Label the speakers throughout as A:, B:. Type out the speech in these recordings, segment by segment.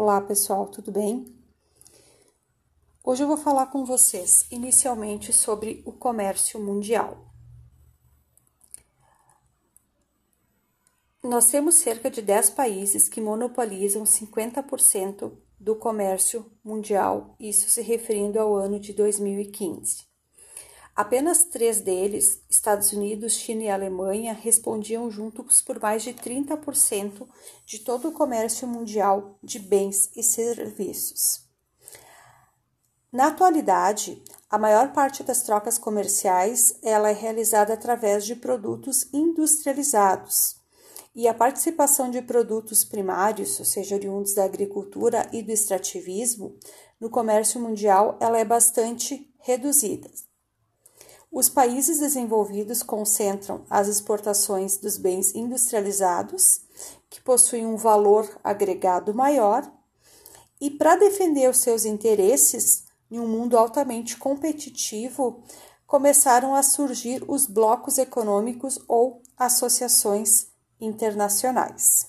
A: Olá pessoal, tudo bem? Hoje eu vou falar com vocês inicialmente sobre o comércio mundial. Nós temos cerca de 10 países que monopolizam 50% do comércio mundial, isso se referindo ao ano de 2015. Apenas três deles, Estados Unidos, China e Alemanha, respondiam juntos por mais de 30% de todo o comércio mundial de bens e serviços. Na atualidade, a maior parte das trocas comerciais ela é realizada através de produtos industrializados. E a participação de produtos primários, ou seja, oriundos da agricultura e do extrativismo, no comércio mundial ela é bastante reduzida. Os países desenvolvidos concentram as exportações dos bens industrializados, que possuem um valor agregado maior, e para defender os seus interesses em um mundo altamente competitivo, começaram a surgir os blocos econômicos ou associações internacionais.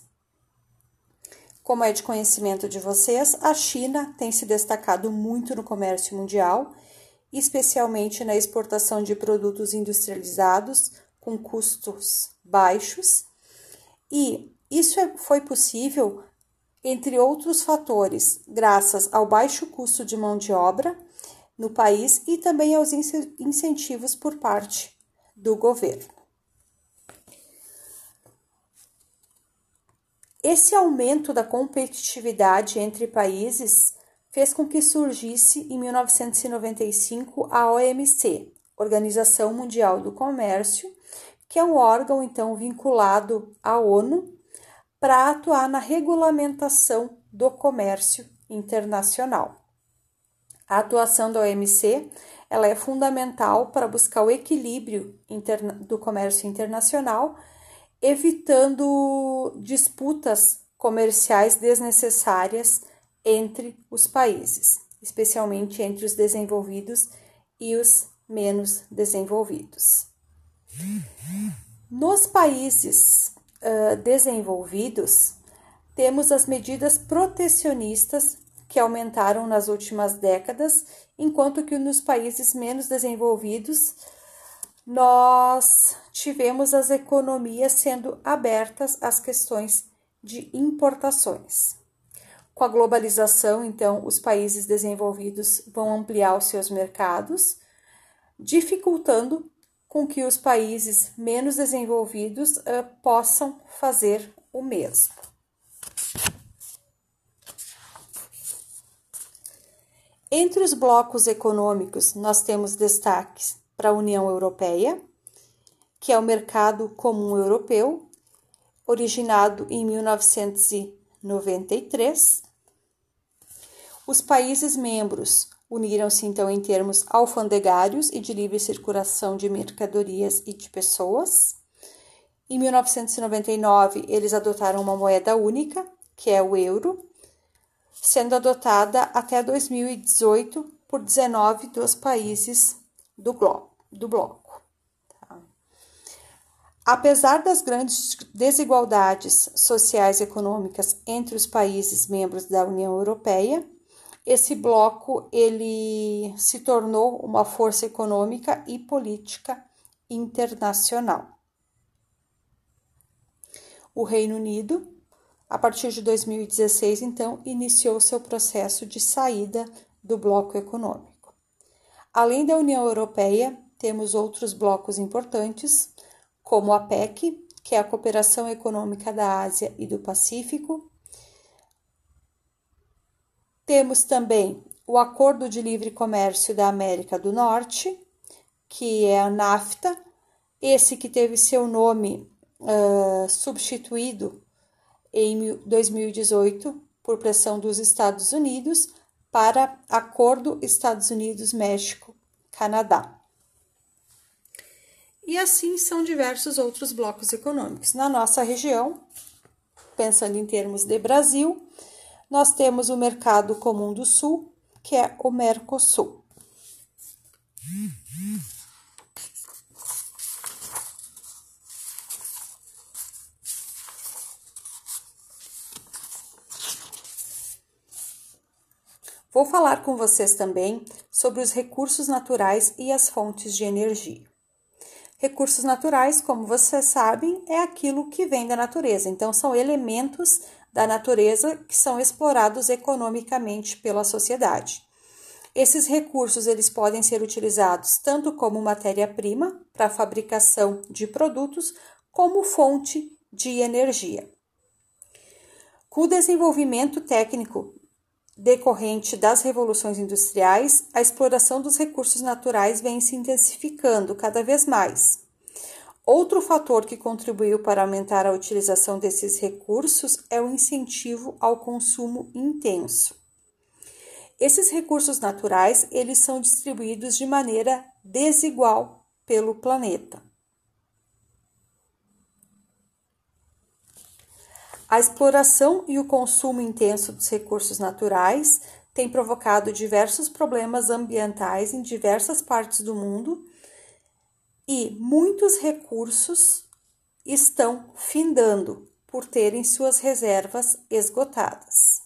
A: Como é de conhecimento de vocês, a China tem se destacado muito no comércio mundial especialmente na exportação de produtos industrializados com custos baixos, e isso é, foi possível, entre outros fatores, graças ao baixo custo de mão de obra no país e também aos incentivos por parte do governo. Esse aumento da competitividade entre países fez com que surgisse em 1995 a OMC, Organização Mundial do Comércio, que é um órgão então vinculado à ONU para atuar na regulamentação do comércio internacional. A atuação da OMC ela é fundamental para buscar o equilíbrio do comércio internacional, evitando disputas comerciais desnecessárias entre os países, especialmente entre os desenvolvidos e os menos desenvolvidos. Nos países uh, desenvolvidos, temos as medidas protecionistas que aumentaram nas últimas décadas, enquanto que nos países menos desenvolvidos nós tivemos as economias sendo abertas às questões de importações. Com a globalização, então, os países desenvolvidos vão ampliar os seus mercados, dificultando com que os países menos desenvolvidos uh, possam fazer o mesmo. Entre os blocos econômicos, nós temos destaques para a União Europeia, que é o Mercado Comum Europeu, originado em 1993 os países membros uniram-se então em termos alfandegários e de livre circulação de mercadorias e de pessoas. Em 1999, eles adotaram uma moeda única, que é o euro, sendo adotada até 2018 por 19 dos países do, do bloco. Tá? Apesar das grandes desigualdades sociais e econômicas entre os países membros da União Europeia, esse bloco ele se tornou uma força econômica e política internacional. O Reino Unido, a partir de 2016, então, iniciou seu processo de saída do bloco econômico. Além da União Europeia, temos outros blocos importantes, como a PEC, que é a Cooperação Econômica da Ásia e do Pacífico, temos também o Acordo de Livre Comércio da América do Norte, que é a NAFTA, esse que teve seu nome uh, substituído em 2018 por pressão dos Estados Unidos para Acordo Estados Unidos-México-Canadá. E assim são diversos outros blocos econômicos. Na nossa região, pensando em termos de Brasil, nós temos o Mercado Comum do Sul, que é o Mercosul. Vou falar com vocês também sobre os recursos naturais e as fontes de energia. Recursos naturais, como vocês sabem, é aquilo que vem da natureza, então são elementos da natureza que são explorados economicamente pela sociedade. Esses recursos eles podem ser utilizados tanto como matéria-prima para a fabricação de produtos, como fonte de energia. Com o desenvolvimento técnico decorrente das revoluções industriais, a exploração dos recursos naturais vem se intensificando cada vez mais. Outro fator que contribuiu para aumentar a utilização desses recursos é o incentivo ao consumo intenso. Esses recursos naturais, eles são distribuídos de maneira desigual pelo planeta. A exploração e o consumo intenso dos recursos naturais tem provocado diversos problemas ambientais em diversas partes do mundo e muitos recursos estão findando por terem suas reservas esgotadas.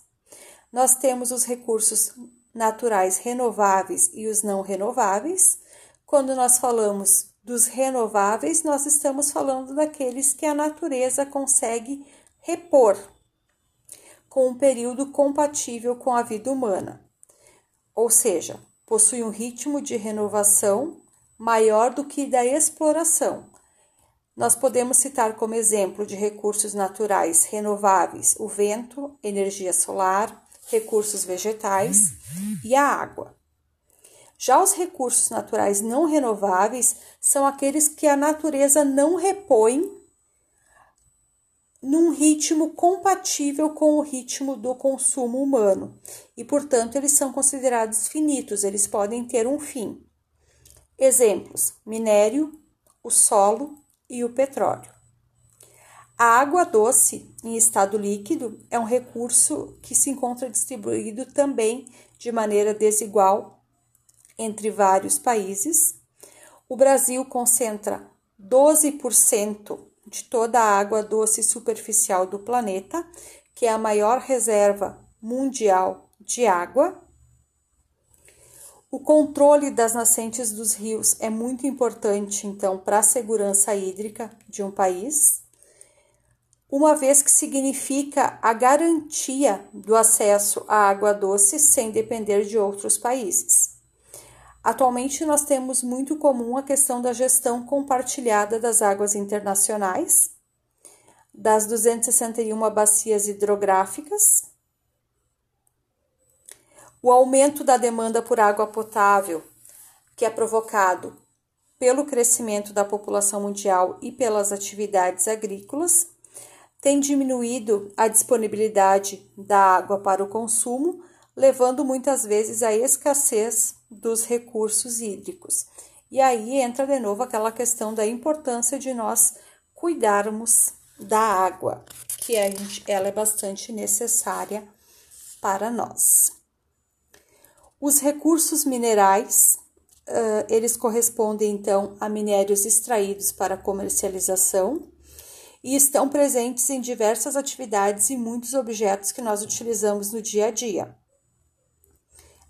A: Nós temos os recursos naturais renováveis e os não renováveis. Quando nós falamos dos renováveis, nós estamos falando daqueles que a natureza consegue repor com um período compatível com a vida humana, ou seja, possui um ritmo de renovação maior do que da exploração. Nós podemos citar como exemplo de recursos naturais renováveis o vento, energia solar, recursos vegetais e a água. Já os recursos naturais não renováveis são aqueles que a natureza não repõe num ritmo compatível com o ritmo do consumo humano e, portanto, eles são considerados finitos, eles podem ter um fim. Exemplos: minério, o solo e o petróleo. A água doce em estado líquido é um recurso que se encontra distribuído também de maneira desigual entre vários países. O Brasil concentra 12% de toda a água doce superficial do planeta, que é a maior reserva mundial de água. O controle das nascentes dos rios é muito importante, então, para a segurança hídrica de um país, uma vez que significa a garantia do acesso à água doce sem depender de outros países. Atualmente, nós temos muito comum a questão da gestão compartilhada das águas internacionais, das 261 bacias hidrográficas o aumento da demanda por água potável, que é provocado pelo crescimento da população mundial e pelas atividades agrícolas, tem diminuído a disponibilidade da água para o consumo, levando muitas vezes à escassez dos recursos hídricos. E aí entra de novo aquela questão da importância de nós cuidarmos da água, que ela é bastante necessária para nós. Os recursos minerais, uh, eles correspondem então a minérios extraídos para comercialização e estão presentes em diversas atividades e muitos objetos que nós utilizamos no dia a dia.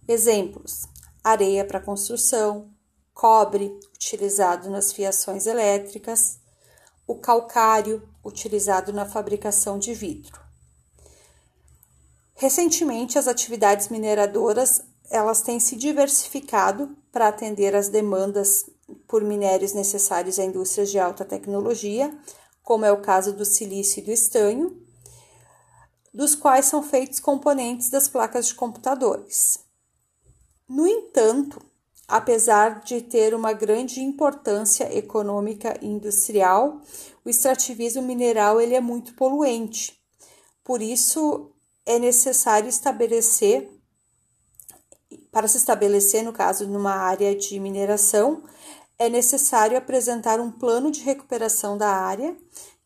A: Exemplos: areia para construção, cobre utilizado nas fiações elétricas, o calcário utilizado na fabricação de vidro. Recentemente, as atividades mineradoras elas têm se diversificado para atender às demandas por minérios necessários a indústrias de alta tecnologia, como é o caso do silício e do estanho, dos quais são feitos componentes das placas de computadores. No entanto, apesar de ter uma grande importância econômica e industrial, o extrativismo mineral ele é muito poluente. Por isso, é necessário estabelecer para se estabelecer, no caso, numa área de mineração, é necessário apresentar um plano de recuperação da área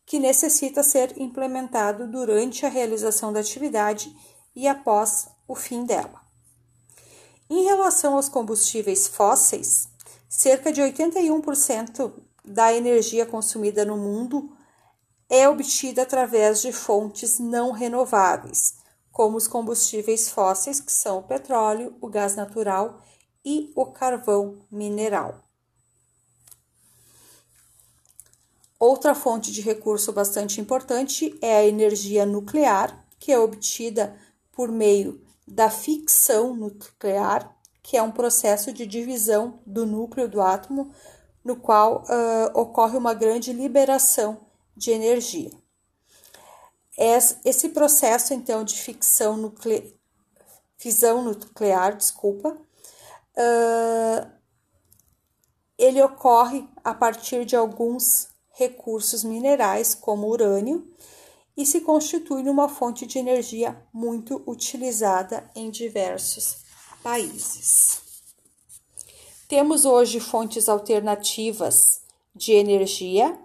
A: que necessita ser implementado durante a realização da atividade e após o fim dela. Em relação aos combustíveis fósseis, cerca de 81% da energia consumida no mundo é obtida através de fontes não renováveis, como os combustíveis fósseis, que são o petróleo, o gás natural e o carvão mineral. Outra fonte de recurso bastante importante é a energia nuclear, que é obtida por meio da ficção nuclear, que é um processo de divisão do núcleo do átomo, no qual uh, ocorre uma grande liberação de energia. Esse processo, então, de ficção fisão nuclear, desculpa, uh, ele ocorre a partir de alguns recursos minerais, como urânio, e se constitui numa fonte de energia muito utilizada em diversos países. Temos hoje fontes alternativas de energia,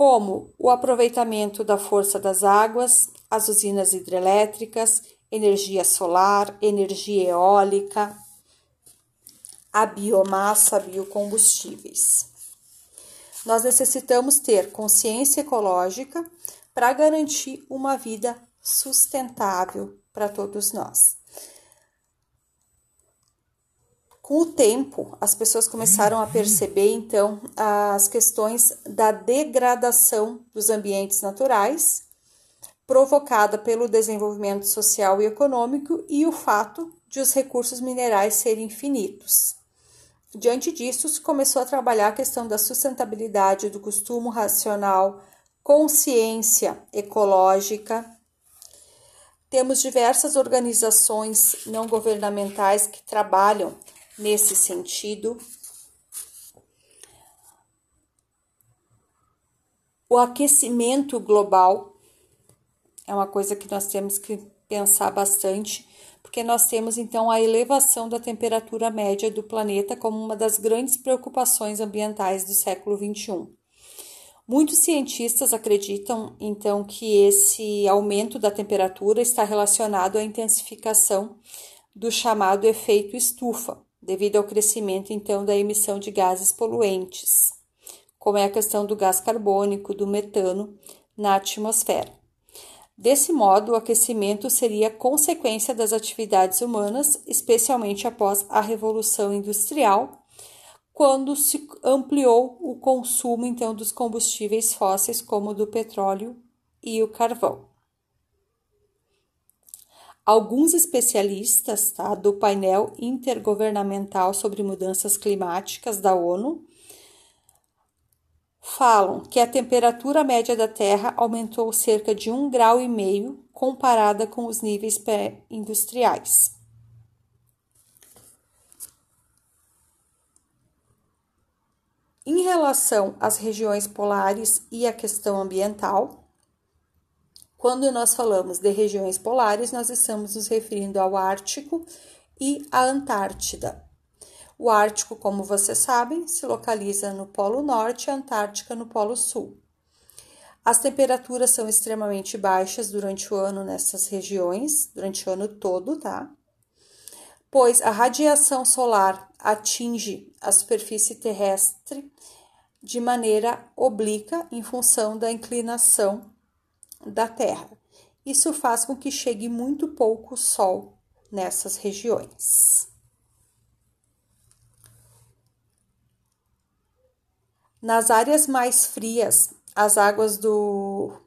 A: como o aproveitamento da força das águas, as usinas hidrelétricas, energia solar, energia eólica, a biomassa, biocombustíveis. Nós necessitamos ter consciência ecológica para garantir uma vida sustentável para todos nós. Com o tempo, as pessoas começaram a perceber então as questões da degradação dos ambientes naturais, provocada pelo desenvolvimento social e econômico e o fato de os recursos minerais serem finitos. Diante disso, se começou a trabalhar a questão da sustentabilidade do costume racional, consciência ecológica. Temos diversas organizações não governamentais que trabalham nesse sentido. O aquecimento global é uma coisa que nós temos que pensar bastante porque nós temos então a elevação da temperatura média do planeta como uma das grandes preocupações ambientais do século XXI. Muitos cientistas acreditam então que esse aumento da temperatura está relacionado à intensificação do chamado efeito estufa, devido ao crescimento então da emissão de gases poluentes, como é a questão do gás carbônico, do metano na atmosfera. Desse modo, o aquecimento seria consequência das atividades humanas, especialmente após a Revolução Industrial, quando se ampliou o consumo então dos combustíveis fósseis, como do petróleo e o carvão. Alguns especialistas tá, do painel intergovernamental sobre mudanças climáticas da ONU falam que a temperatura média da Terra aumentou cerca de um grau e meio comparada com os níveis pré-industriais. Em relação às regiões polares e à questão ambiental, quando nós falamos de regiões polares, nós estamos nos referindo ao Ártico e à Antártida. O Ártico, como vocês sabem, se localiza no Polo Norte e a Antártica no Polo Sul. As temperaturas são extremamente baixas durante o ano nessas regiões, durante o ano todo, tá? Pois a radiação solar atinge a superfície terrestre de maneira oblíqua em função da inclinação da Terra. Isso faz com que chegue muito pouco sol nessas regiões. Nas áreas mais frias, as águas do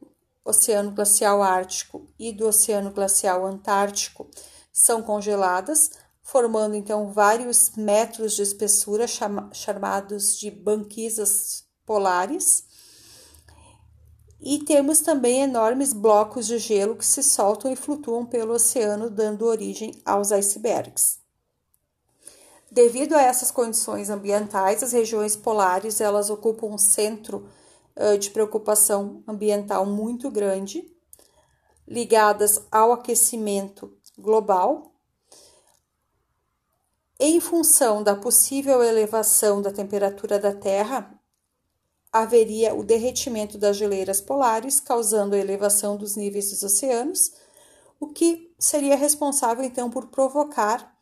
A: Oceano Glacial Ártico e do Oceano Glacial Antártico são congeladas, formando então vários metros de espessura chamados de banquisas polares. E temos também enormes blocos de gelo que se soltam e flutuam pelo oceano, dando origem aos icebergs. Devido a essas condições ambientais, as regiões polares elas ocupam um centro de preocupação ambiental muito grande, ligadas ao aquecimento global. Em função da possível elevação da temperatura da Terra, haveria o derretimento das geleiras polares, causando a elevação dos níveis dos oceanos, o que seria responsável então por provocar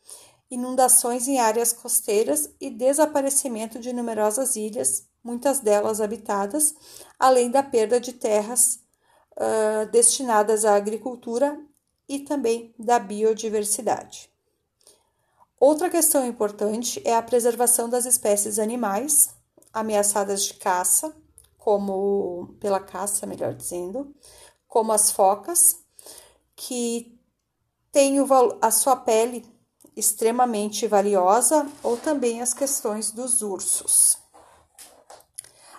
A: inundações em áreas costeiras e desaparecimento de numerosas ilhas, muitas delas habitadas, além da perda de terras uh, destinadas à agricultura e também da biodiversidade. Outra questão importante é a preservação das espécies animais ameaçadas de caça, como pela caça, melhor dizendo, como as focas, que têm a sua pele extremamente valiosa, ou também as questões dos ursos.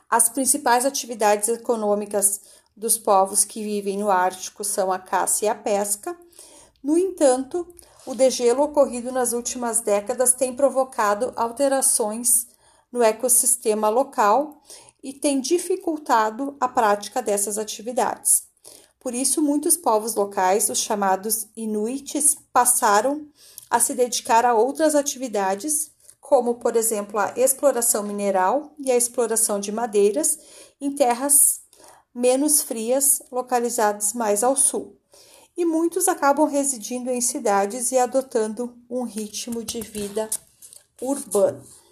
A: As principais atividades econômicas dos povos que vivem no Ártico são a caça e a pesca. No entanto, o degelo ocorrido nas últimas décadas tem provocado alterações no ecossistema local e tem dificultado a prática dessas atividades. Por isso, muitos povos locais, os chamados Inuits, passaram a se dedicar a outras atividades, como, por exemplo, a exploração mineral e a exploração de madeiras em terras menos frias, localizadas mais ao sul e muitos acabam residindo em cidades e adotando um ritmo de vida urbano.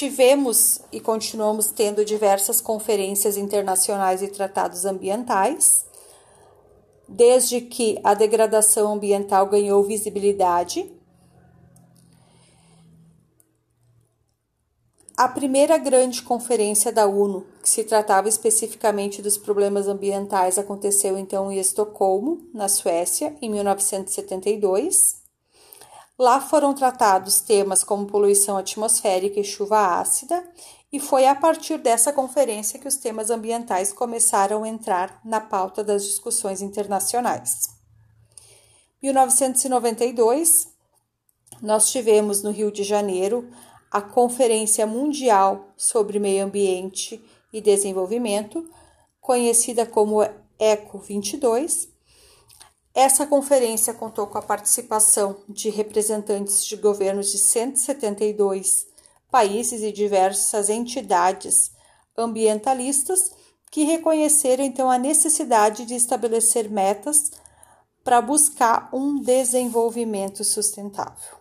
A: Tivemos e continuamos tendo diversas conferências internacionais e tratados ambientais, desde que a degradação ambiental ganhou visibilidade A primeira grande conferência da ONU, que se tratava especificamente dos problemas ambientais, aconteceu então em Estocolmo, na Suécia, em 1972. Lá foram tratados temas como poluição atmosférica e chuva ácida, e foi a partir dessa conferência que os temas ambientais começaram a entrar na pauta das discussões internacionais. 1992, nós tivemos no Rio de Janeiro a Conferência Mundial sobre Meio Ambiente e Desenvolvimento, conhecida como ECO 22. Essa conferência contou com a participação de representantes de governos de 172 países e diversas entidades ambientalistas que reconheceram então a necessidade de estabelecer metas para buscar um desenvolvimento sustentável.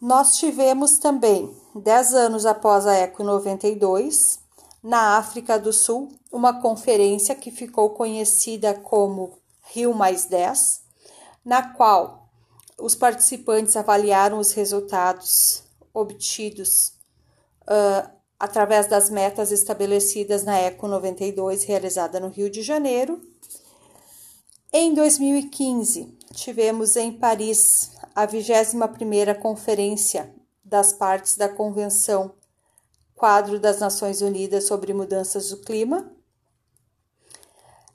A: Nós tivemos também, dez anos após a Eco 92, na África do Sul, uma conferência que ficou conhecida como Rio Mais 10, na qual os participantes avaliaram os resultados obtidos uh, através das metas estabelecidas na Eco 92, realizada no Rio de Janeiro. Em 2015, tivemos em Paris a 21ª Conferência das Partes da Convenção Quadro das Nações Unidas sobre Mudanças do Clima.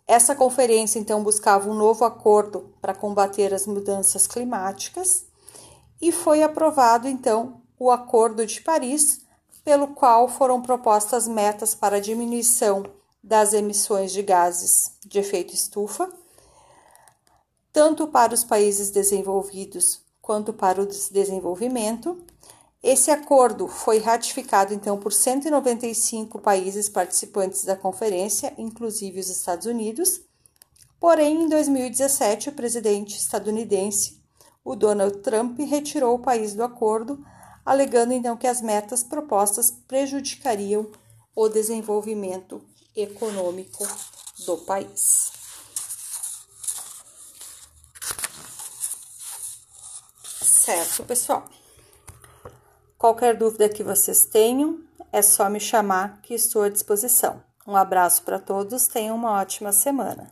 A: Essa conferência então buscava um novo acordo para combater as mudanças climáticas e foi aprovado então o Acordo de Paris, pelo qual foram propostas metas para a diminuição das emissões de gases de efeito estufa, tanto para os países desenvolvidos quanto para o desenvolvimento. Esse acordo foi ratificado então por 195 países participantes da conferência, inclusive os Estados Unidos. Porém, em 2017, o presidente estadunidense, o Donald Trump, retirou o país do acordo, alegando então que as metas propostas prejudicariam o desenvolvimento econômico do país. Certo, pessoal. Qualquer dúvida que vocês tenham, é só me chamar que estou à disposição. Um abraço para todos, tenham uma ótima semana.